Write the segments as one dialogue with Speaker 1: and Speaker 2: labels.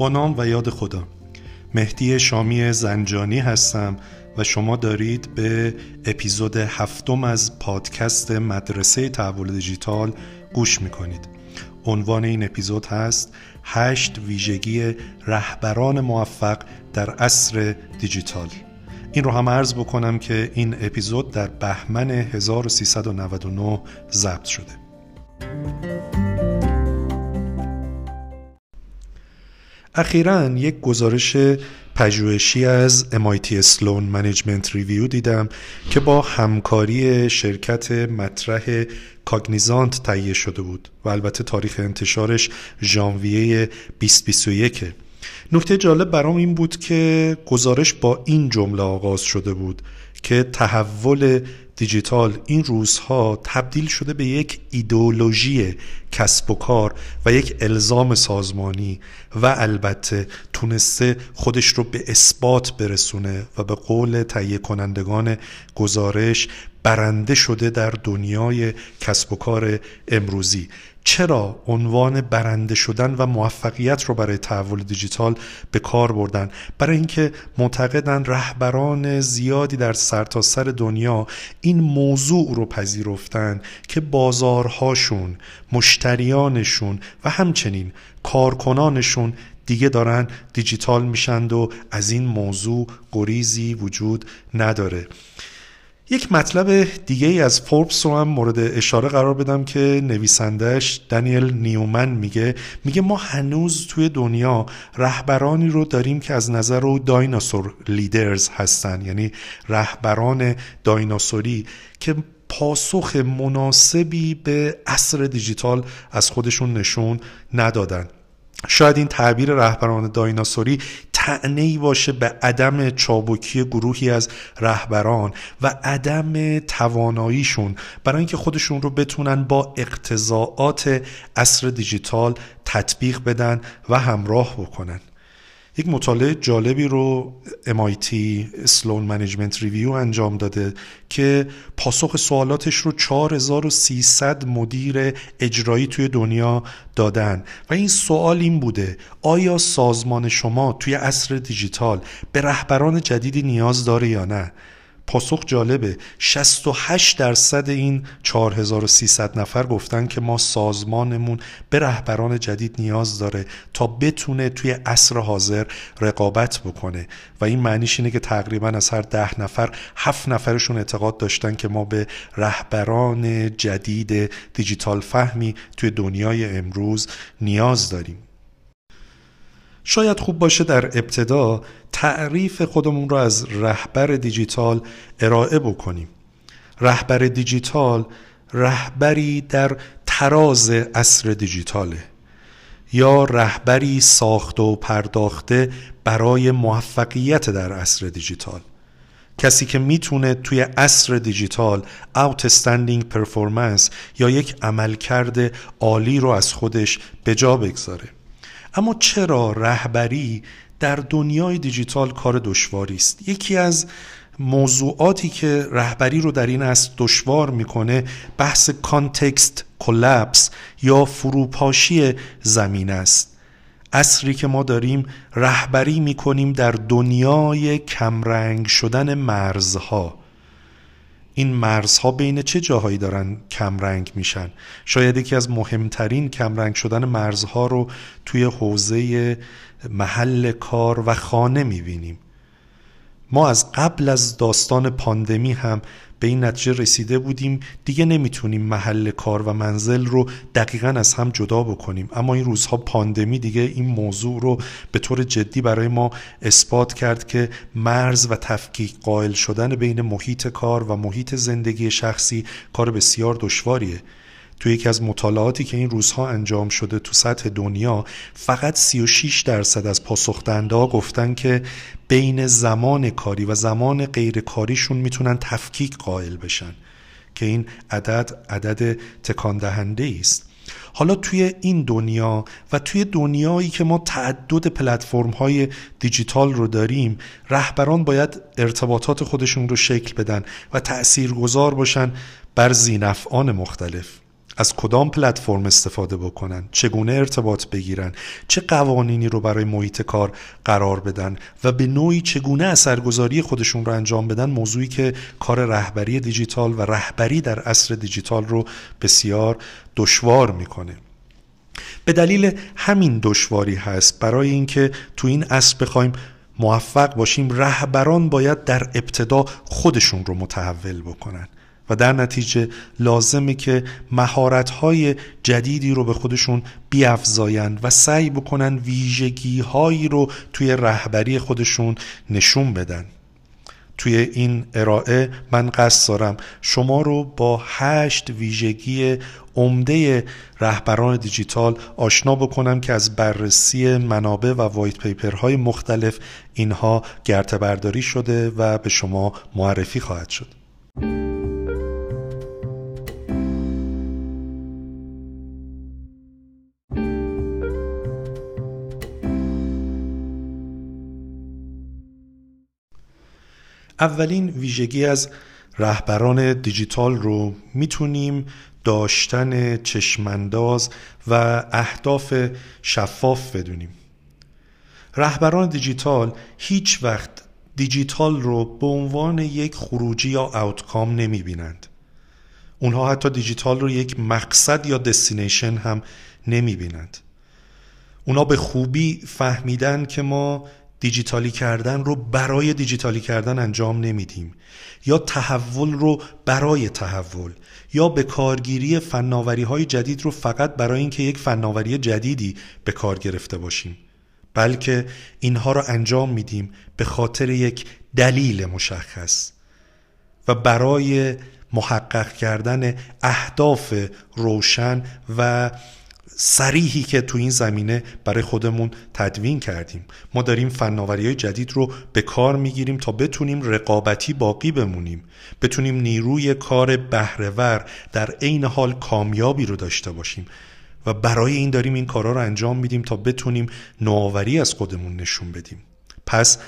Speaker 1: با نام و یاد خدا. مهدی شامی زنجانی هستم و شما دارید به اپیزود هفتم از پادکست مدرسه تحول دیجیتال گوش می‌کنید. عنوان این اپیزود هست هشت ویژگی رهبران موفق در عصر دیجیتال. این رو هم عرض بکنم که این اپیزود در بهمن 1399 ضبط شده. اخیرا یک گزارش پژوهشی از MIT Sloan Management Review دیدم که با همکاری شرکت مطرح Cognizant تهیه شده بود و البته تاریخ انتشارش ژانویه 2021 نکته جالب برام این بود که گزارش با این جمله آغاز شده بود. که تحول دیجیتال این روزها تبدیل شده به یک ایدئولوژی کسب و کار و یک الزام سازمانی و البته تونسته خودش رو به اثبات برسونه و به قول تهیه کنندگان گزارش برنده شده در دنیای کسب و کار امروزی. چرا عنوان برنده شدن و موفقیت رو برای تحول دیجیتال به کار بردن؟ برای اینکه معتقدن رهبران زیادی در سرتاسر سر دنیا این موضوع رو پذیرفتن که بازارهاشون مشتریانشون و همچنین کارکنانشون دیگه دارن دیجیتال میشند و از این موضوع گریزی وجود نداره. یک مطلب دیگه ای از فوربس رو هم مورد اشاره قرار بدم که نویسندهش دانیل نیومن میگه. میگه ما هنوز توی دنیا رهبرانی رو داریم که از نظر او dinosaur leaders هستن یعنی رهبران دایناسوری که پاسخ مناسبی به عصر دیجیتال از خودشون نشون ندادن. شاید این تعبیر رهبران دایناسوری تعنی باشه به عدم چابکی گروهی از رهبران و عدم تواناییشون برای اینکه خودشون رو بتونن با اقتضاعات عصر دیجیتال تطبیق بدن و همراه بکنن. یک مطالعه جالبی رو MIT Sloan Management Review انجام داده که پاسخ سوالاتش رو 4300 مدیر اجرایی توی دنیا دادن. و این سوال این بوده آیا سازمان شما توی عصر دیجیتال به رهبران جدیدی نیاز داره یا نه؟ پاسخ جالبه. 68 درصد این 4300 نفر گفتن که ما سازمانمون به رهبران جدید نیاز داره تا بتونه توی عصر حاضر رقابت بکنه. و این معنیش اینه که تقریبا از هر ده نفر هفت نفرشون اعتقاد داشتن که ما به رهبران جدید دیجیتال فهمی توی دنیای امروز نیاز داریم. شاید خوب باشه در ابتدا تعریف خودمون رو از رهبر دیجیتال ارائه بکنیم. رهبر دیجیتال رهبری در تراز اصر دیجیتاله. یا رهبری ساخته و پرداخته برای موفقیت در اصر دیجیتال. کسی که می‌تونه توی اصر دیجیتال outstanding پرفورمنس یا یک عملکرد عالی رو از خودش به جا بگذاره. اما چرا رهبری در دنیای دیجیتال کار دشواری است؟ یکی از موضوعاتی که رهبری رو در این است دشوار می‌کنه بحث کانتکست کلپس یا فروپاشی زمین است. اصری که ما داریم رهبری می‌کنیم در دنیای کمرنگ شدن مرزها. این مرزها بین چه جاهایی دارن کمرنگ میشن؟ شاید یکی از مهمترین کمرنگ شدن مرزها رو توی حوزه محل کار و خانه می‌بینیم. ما از قبل از داستان پاندمی هم به این نتیجه رسیده بودیم. دیگه نمی‌تونیم محل کار و منزل رو دقیقا از هم جدا بکنیم. اما این روزها پاندمی دیگه این موضوع رو به طور جدی برای ما اثبات کرد که مرز و تفکیک قائل شدن بین محیط کار و محیط زندگی شخصی کار بسیار دشواریه. تو یکی از مطالعاتی که این روزها انجام شده تو سطح دنیا فقط 36 درصد از پاسخدهنده ها گفتن که بین زمان کاری و زمان غیر کاریشون می‌تونن تفکیک قائل بشن که این عدد عدد تکان دهنده است. حالا توی این دنیا و توی دنیایی که ما تعدد پلتفرم های دیجیتال رو داریم رهبران باید ارتباطات خودشون رو شکل بدن و تأثیر گذار باشن بر زینفعان مختلف. از کدام پلتفرم استفاده بکنن؟ چگونه ارتباط بگیرن؟ چه قوانینی رو برای محیط کار قرار بدن؟ و به نوعی چگونه اثرگذاری خودشون رو انجام بدن؟ موضوعی که کار رهبری دیجیتال و رهبری در عصر دیجیتال رو بسیار دشوار می‌کنه. به دلیل همین دشواری هست. برای اینکه تو این عصر بخوایم موفق باشیم رهبران باید در ابتدا خودشون رو متحول بکنن. و در نتیجه لازمه که مهارت‌های جدیدی رو به خودشون بیافزایند و سعی بکنن ویژگی‌هایی رو توی رهبری خودشون نشون بدن. توی این ارائه من قصد دارم شما رو با هشت ویژگی عمده رهبران دیجیتال آشنا بکنم که از بررسی منابع و وایت پیپرهای مختلف اینها گرته برداری شده و به شما معرفی خواهد شد. اولین ویژگی از رهبران دیجیتال رو می‌تونیم داشتن چشمانداز و اهداف شفاف بدونیم. رهبران دیجیتال هیچ وقت دیجیتال رو به عنوان یک خروجی یا آوتکام نمی بینند اونها حتی دیجیتال رو یک مقصد یا دستینیشن هم نمی بینند اونا به خوبی فهمیدن که ما دیجیتالی کردن رو برای دیجیتالی کردن انجام نمیدیم. یا تحول رو برای تحول یا به کارگیری فناوری های جدید رو فقط برای اینکه یک فناوری جدیدی به کار گرفته باشیم. بلکه اینها رو انجام میدیم به خاطر یک دلیل مشخص و برای محقق کردن اهداف روشن و سریحی که تو این زمینه برای خودمون تدوین کردیم. ما داریم فناوری های جدید رو به کار می‌گیریم تا بتونیم رقابتی باقی بمونیم. بتونیم نیروی کار بهرهور در عین حال کامیابی رو داشته باشیم. و برای این داریم این کارا رو انجام میدیم تا بتونیم نوآوری از خودمون نشون بدیم. پس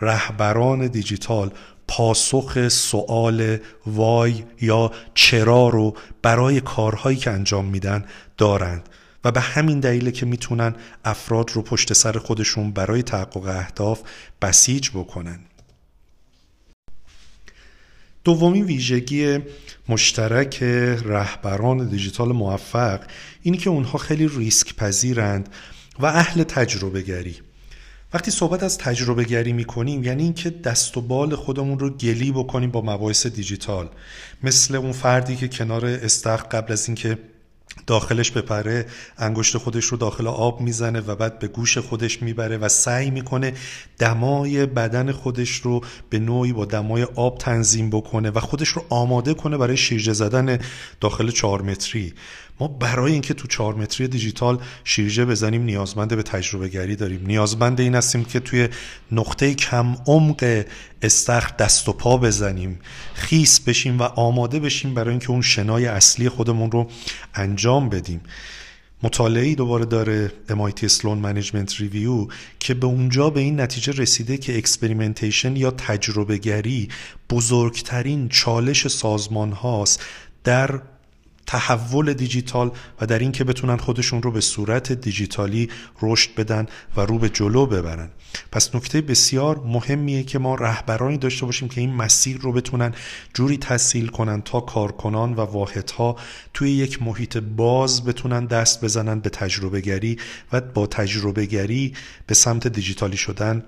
Speaker 1: رهبران دیجیتال پاسخ سوال وای یا چرا رو برای کارهایی که انجام میدن دارند. و به همین دلیل که می‌تونن افراد رو پشت سر خودشون برای تحقق اهداف بسیج بکنن. دومین ویژگی مشترک رهبران دیجیتال موفق اینی که اونها خیلی ریسک پذیرند و اهل تجربه گری وقتی صحبت از تجربه گری می‌کنیم یعنی اینکه دست و بال خودمون رو گلی بکنیم با مباحث دیجیتال. مثل اون فردی که کنار استخ قبل از اینکه داخلش بپره انگشت خودش رو داخل آب می‌زنه و بعد به گوش خودش می‌بره و سعی می‌کنه دمای بدن خودش رو به نوعی با دمای آب تنظیم بکنه و خودش رو آماده کنه برای شیرجه زدن داخل چهار متری. برای اینکه تو چهار متری دیجیتال شیرجه بزنیم نیازمند به تجربه گری داریم. نیازمند این هستیم که توی نقطه کم عمق استخر دست و پا بزنیم. خیس بشیم و آماده بشیم برای اینکه اون شنای اصلی خودمون رو انجام بدیم. مطالعه دوباره داره MIT Sloan Management Review که به اونجا به این نتیجه رسیده که experimentation یا تجربه گری بزرگترین چالش سازمان هاست در تحول دیجیتال و در اینکه بتونن خودشون رو به صورت دیجیتالی رشد بدن و رو به جلو ببرن. پس نکته بسیار مهمیه که ما رهبرانی داشته باشیم که این مسیر رو بتونن جوری تسهیل کنن تا کارکنان و واحدها توی یک محیط باز بتونن دست بزنن به تجربه گری و با تجربه گری به سمت دیجیتالی شدن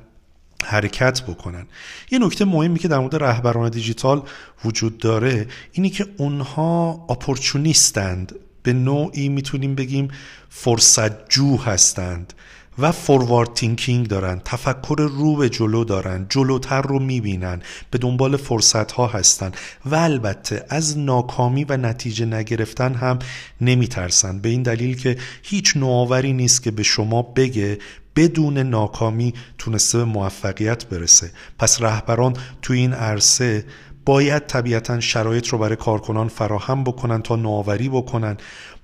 Speaker 1: حرکت بکنن. یه نکته مهمی که در مورد رهبران دیجیتال وجود داره اینی که اونها اپورچونیستند به نوعی می‌تونیم بگیم فرصت جو هستند و فوروارد تینکینگ دارن تفکر رو به جلو دارن جلوتر رو می‌بینن به دنبال فرصت ها هستن و البته از ناکامی و نتیجه نگرفتن هم نمیترسن. به این دلیل که هیچ نوآوری نیست که به شما بگه بدون ناکامی تونسته به موفقیت برسه. پس رهبران تو این عرصه باید طبیعتا شرایط رو برای کارکنان فراهم بکنن تا نوآوری بکنن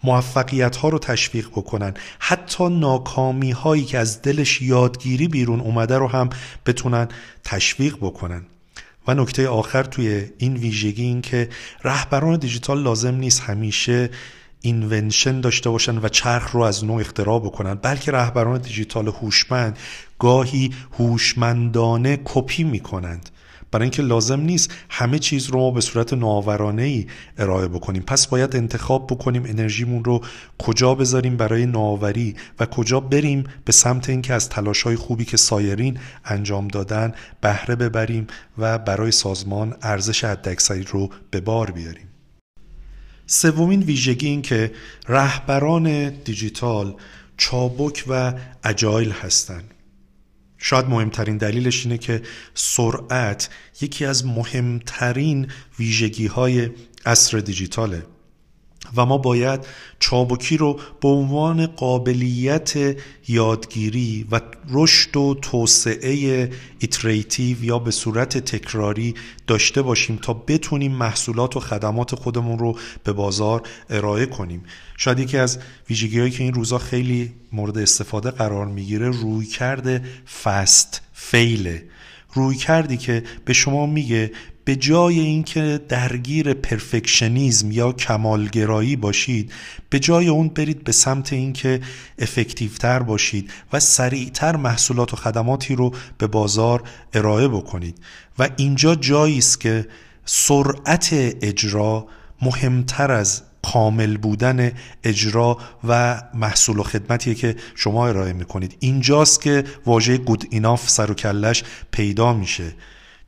Speaker 1: موفقیت ها رو تشویق بکنن. حتی ناکامی هایی که از دلش یادگیری بیرون اومده رو هم بتونن تشویق بکنن. و نکته آخر توی این ویژگی این که رهبران دیجیتال لازم نیست همیشه invention داشته باشن و چرخ رو از نو اختراع بکنن بلکه رهبران دیجیتال هوشمند گاهی هوشمندانه کپی می‌کنند. برای اینکه لازم نیست همه چیز رو ما به صورت نوآورانه ای ارائه بکنیم. پس باید انتخاب بکنیم انرژیمون رو کجا بذاریم برای نوآوری و کجا بریم به سمت اینکه از تلاش های خوبی که سایرین انجام دادن بهره ببریم و برای سازمان ارزش حداکثری رو به بار بیاریم. سومین ویژگی این که رهبران دیجیتال چابک و اجایل هستند. شاید مهمترین دلیلش اینه که سرعت یکی از مهمترین ویژگی های عصر دیجیتاله. و ما باید چابکی رو به عنوان قابلیت یادگیری و رشد و توسعه iterative یا به صورت تکراری داشته باشیم تا بتونیم محصولات و خدمات خودمون رو به بازار ارائه کنیم. شاید یکی از ویژگی که این روزا خیلی مورد استفاده قرار می‌گیره روی کرده فست فیله. روی کردی که به شما میگه به جای اینکه درگیر پرفکشنیزم یا کمالگرایی باشید به جای اون برید به سمت اینکه افکتیوتر باشید و سریعتر محصولات و خدماتی رو به بازار ارائه بکنید. و اینجا جایی است که سرعت اجرا مهمتر از کامل بودن اجرا و محصول و خدمتیه که شما ارائه می‌کنید. اینجاست که واژه good enough سر و کلش پیدا میشه.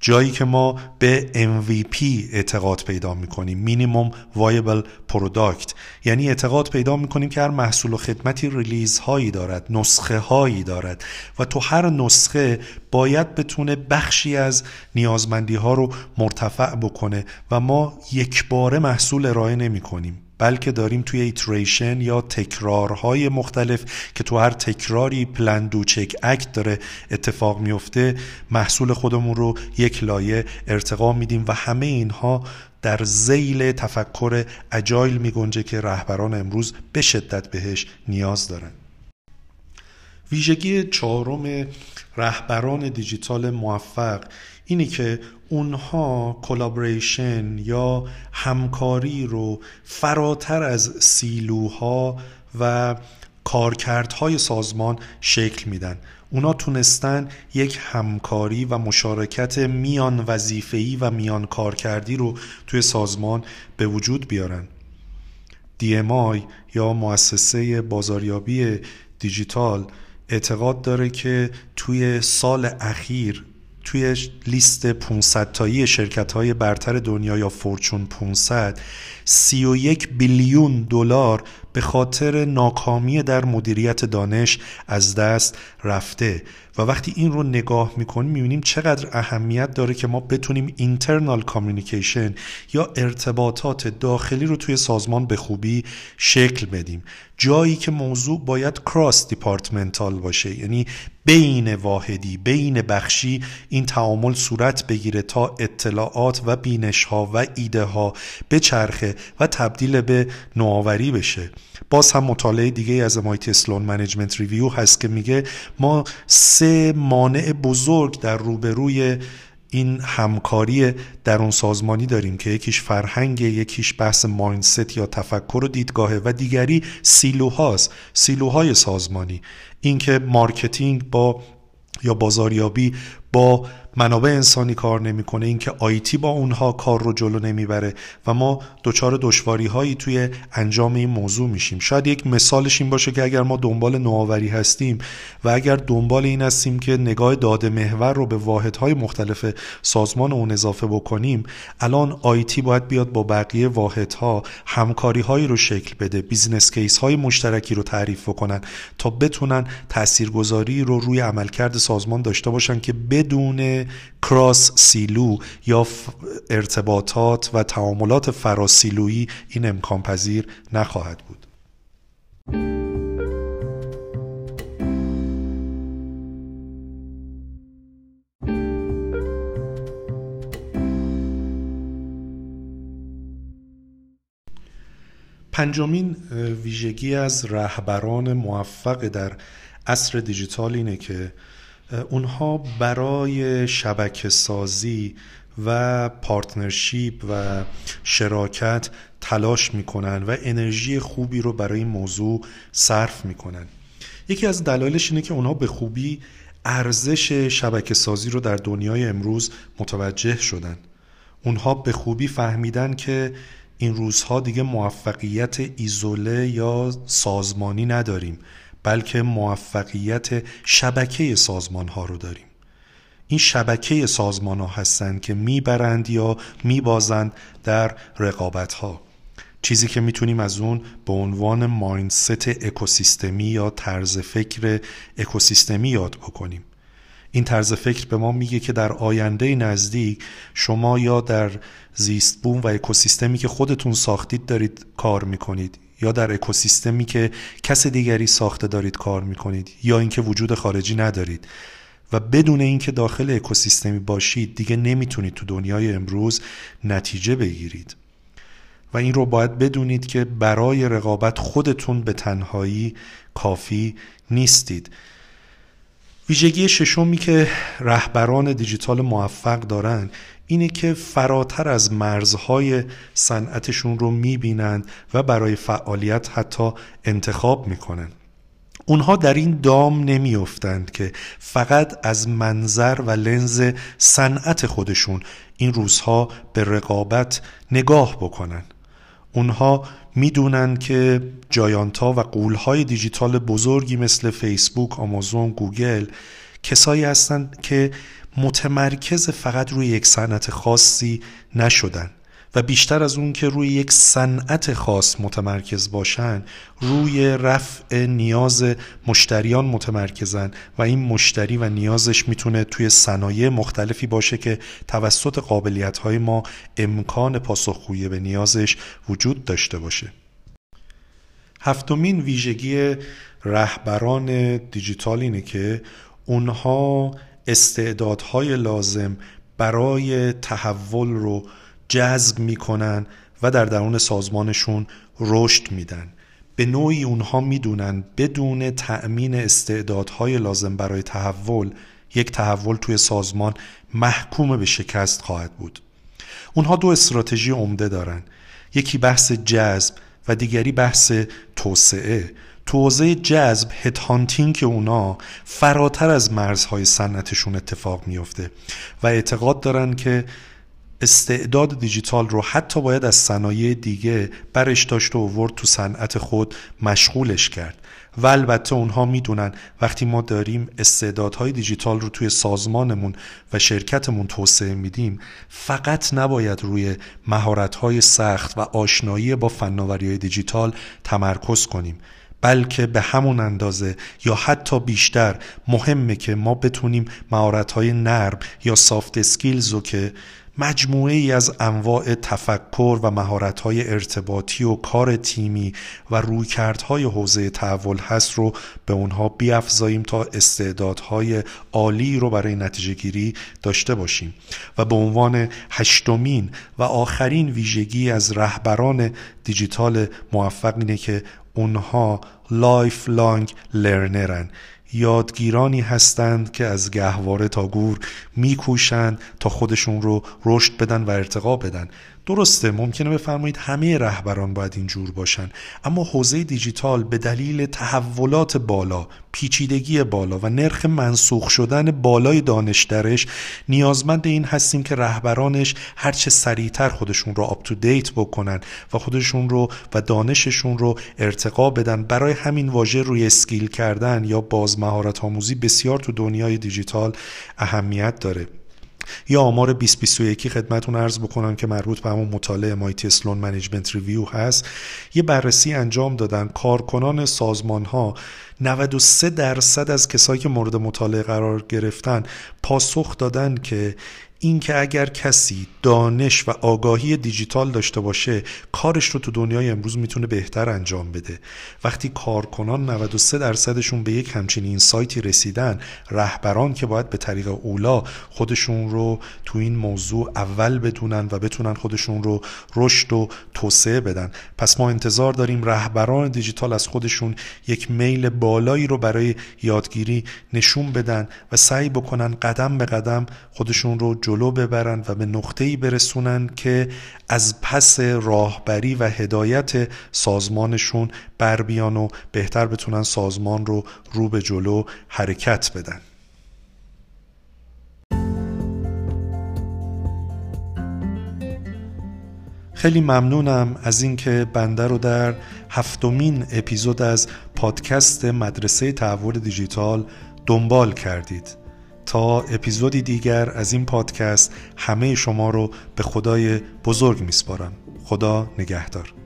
Speaker 1: جایی که ما به MVP اعتقاد پیدا می‌کنیم minimum viable product یعنی اعتقاد پیدا می‌کنیم که هر محصول و خدمتی release هایی دارد نسخه هایی دارد. و تو هر نسخه باید بتونه بخشی از نیازمندی ها رو مرتفع بکنه و ما یک باره محصول ارائه نمی کنیم بلکه داریم توی ایتریشن یا تکرارهای مختلف که تو هر تکراری پلن دو چک اکت داره اتفاق میفته محصول خودمون رو یک لایه ارتقا میدیم و همه اینها در زیل تفکر اجایل میگنجه که رهبران امروز به شدت بهش نیاز دارن. ویژگی چهارم رهبران دیجیتال موفق اینه که اونها collaboration یا همکاری رو فراتر از silo ها و کارکردهای سازمان شکل میدن. اونا تونستن یک همکاری و مشارکت میان وظیفه‌ای و میان کارکردی رو توی سازمان به وجود بیارن. DMI یا مؤسسه بازاریابی دیجیتال اعتقاد داره که توی سال اخیر توی لیست 500 تایی شرکت های برتر دنیا یا فورچون 500 31 بیلیون دلار به خاطر ناکامی در مدیریت دانش از دست رفته. و وقتی این رو نگاه می‌کنیم می‌بینیم چقدر اهمیت داره که ما بتونیم اینترنال کامیونیکیشن یا ارتباطات داخلی رو توی سازمان به خوبی شکل بدیم. جایی که موضوع باید cross departmental باشه یعنی بین واحدی بین بخشی این تعامل صورت بگیره تا اطلاعات و بینش ها و ایده ها بچرخه و تبدیل به نوآوری بشه. باز هم مطالعه دیگه از MIT Sloan Management Review هست که میگه ما سه مانع بزرگ در روبروی این همکاری در اون سازمانی داریم که یکیش فرهنگ یکیش بحث mindset یا تفکر و دیدگاهه و دیگری سیلوهاست سیلوهای سازمانی. اینکه marketing با یا بازاریابی با منابع انسانی کار نمی‌کنه. اینکه IT با اونها کار رو جلو نمی‌بره و ما دچار دشواری هایی توی انجام این موضوع میشیم. شاید یک مثالش این باشه که اگر ما دنبال نوآوری هستیم و اگر دنبال این هستیم که نگاه داده محور رو به واحدهای مختلف سازمان اون اضافه بکنیم الان IT باید بیاد با بقیه واحدها همکاری هایی رو شکل بده business case های مشترکی رو تعریف بکنن تا بتونن تاثیرگذاری رو روی عملکرد سازمان داشته باشن که بدون cross silo یا ارتباطات و تعاملات فراسیلویی این امکان پذیر نخواهد بود. پنجمین ویژگی از رهبران موفق در عصر دیجیتال اینه که اونها برای شبکه سازی و پارتنرشیپ و شراکت تلاش می‌کنن و انرژی خوبی رو برای این موضوع صرف می‌کنن. یکی از دلایلش اینه که اونها به خوبی ارزش شبکه سازی رو در دنیای امروز متوجه شدن. اونها به خوبی فهمیدن که این روزها دیگه موفقیت ایزوله یا سازمانی نداریم. بلکه موفقیت شبکه سازمان ها رو داریم. این شبکه سازمان ها هستند که می‌برند یا میبازند در رقابت ها چیزی که می‌تونیم از اون به عنوان مایندست اکوسیستمی یا طرز فکر اکوسیستمی یاد بکنیم. این طرز فکر به ما میگه که در آینده نزدیک شما یا در زیست بوم و اکوسیستمی که خودتون ساختید دارید کار می‌کنید. یا در اکوسیستمی که کس دیگری ساخته دارید کار می‌کنید یا اینکه وجود خارجی ندارید. و بدون اینکه داخل اکوسیستمی باشید دیگه نمی‌تونید تو دنیای امروز نتیجه بگیرید. و این رو باید بدونید که برای رقابت خودتون به تنهایی کافی نیستید. ویژگی ششمی که رهبران دیجیتال موفق دارن اینه که فراتر از مرزهای صنعتشون رو می‌بینند و برای فعالیت حتی انتخاب می‌کنن. اونها در این دام نمیافتند که فقط از منظر و لنز صنعت خودشون این روزها به رقابت نگاه بکنن. اونها می‌دونن که جایانتا و قولهای دیجیتال بزرگی مثل فیسبوک، آمازون، گوگل کسایی هستند که متمرکز فقط روی یک صنعت خاصی نشدن. و بیشتر از اون که روی یک صنعت خاص متمرکز باشن روی رفع نیاز مشتریان متمرکزن و این مشتری و نیازش می‌تونه توی صنایع مختلفی باشه که توسط قابلیت های ما امکان پاسخگویی به نیازش وجود داشته باشه. هفتمین ویژگی رهبران دیجیتال اینه که اونها استعدادهای لازم برای تحول رو جذب می‌کنن و در درون سازمانشون رشد میدن. به نوعی اونها می‌دونن بدون تأمین استعدادهای لازم برای تحول یک تحول توی سازمان محکوم به شکست خواهد بود. اونها دو استراتژی عمده دارن. یکی بحث جذب و دیگری بحث توسعه. تو حوزه جذب هد هانتینگ که اونا فراتر از مرزهای صنعتشون اتفاق میفته و اعتقاد دارن که استعداد دیجیتال رو حتی باید از صنایع دیگه برش داشت و ورد تو صنعت خود مشغولش کرد. و البته اونها می‌دونن وقتی ما داریم استعدادهای دیجیتال رو توی سازمانمون و شرکتمون توسعه میدیم فقط نباید روی مهارتهای سخت و آشنایی با فناوری دیجیتال تمرکز کنیم بلکه به همون اندازه یا حتی بیشتر مهمه که ما بتونیم مهارت‌های نرم یا soft skills رو که مجموعه ای از انواع تفکر و مهارت‌های ارتباطی و کار تیمی و رویکردهای حوزه تحول هست رو به اونها بیافزاییم تا استعدادهای عالی رو برای نتیجه گیری داشته باشیم. و به عنوان هشتمین و آخرین ویژگی از رهبران دیجیتال موفق اینه که اونها lifelong learner ن. یادگیرانی هستند که از گهواره تا گور میکوشند تا خودشون رو رشد بدن و ارتقا بدن. درسته ممکنه بفرمایید همه رهبران باید اینجور باشن اما حوزه دیجیتال به دلیل تحولات بالا پیچیدگی بالا و نرخ منسوخ شدن بالای دانش درش نیازمند این هستیم که رهبرانش هرچه سریعتر خودشون رو up to date بکنن و خودشون رو و دانششون رو ارتقا بدن برای همین واژه reskill کردن یا باز مهارت آموزی بسیار تو دنیای دیجیتال اهمیت داره. یا آمار 2021 خدمتون عرض بکنم که مربوط به همون مطالعه MIT Sloan Management Review هست. یه بررسی انجام دادن. کارکنان سازمان ها 93 درصد از کسایی که مورد مطالعه قرار گرفتن پاسخ دادن که اینکه اگر کسی دانش و آگاهی دیجیتال داشته باشه کارش رو تو دنیای امروز می‌تونه بهتر انجام بده. وقتی کارکنان 93 درصدشون به یک همچین این سایتی رسیدن رهبران که باید به طریق اولا خودشون رو تو این موضوع اول بدونن و بتونن خودشون رو رشد و توسعه بدن. پس ما انتظار داریم رهبران دیجیتال از خودشون یک میل بالایی رو برای یادگیری نشون بدن و سعی بکنن قدم به قدم خودشون رو جلو ببرن و به نقطه‌ای برسونن که از پس راهبری و هدایت سازمانشون بر بیان و بهتر بتونن سازمان رو رو به جلو حرکت بدن. خیلی ممنونم از اینکه بنده رو در هفتمین اپیزود از پادکست مدرسه تحول دیجیتال دنبال کردید. تا اپیزودی دیگر از این پادکست همه شما رو به خدای بزرگ میسپارم. خدا نگهدار.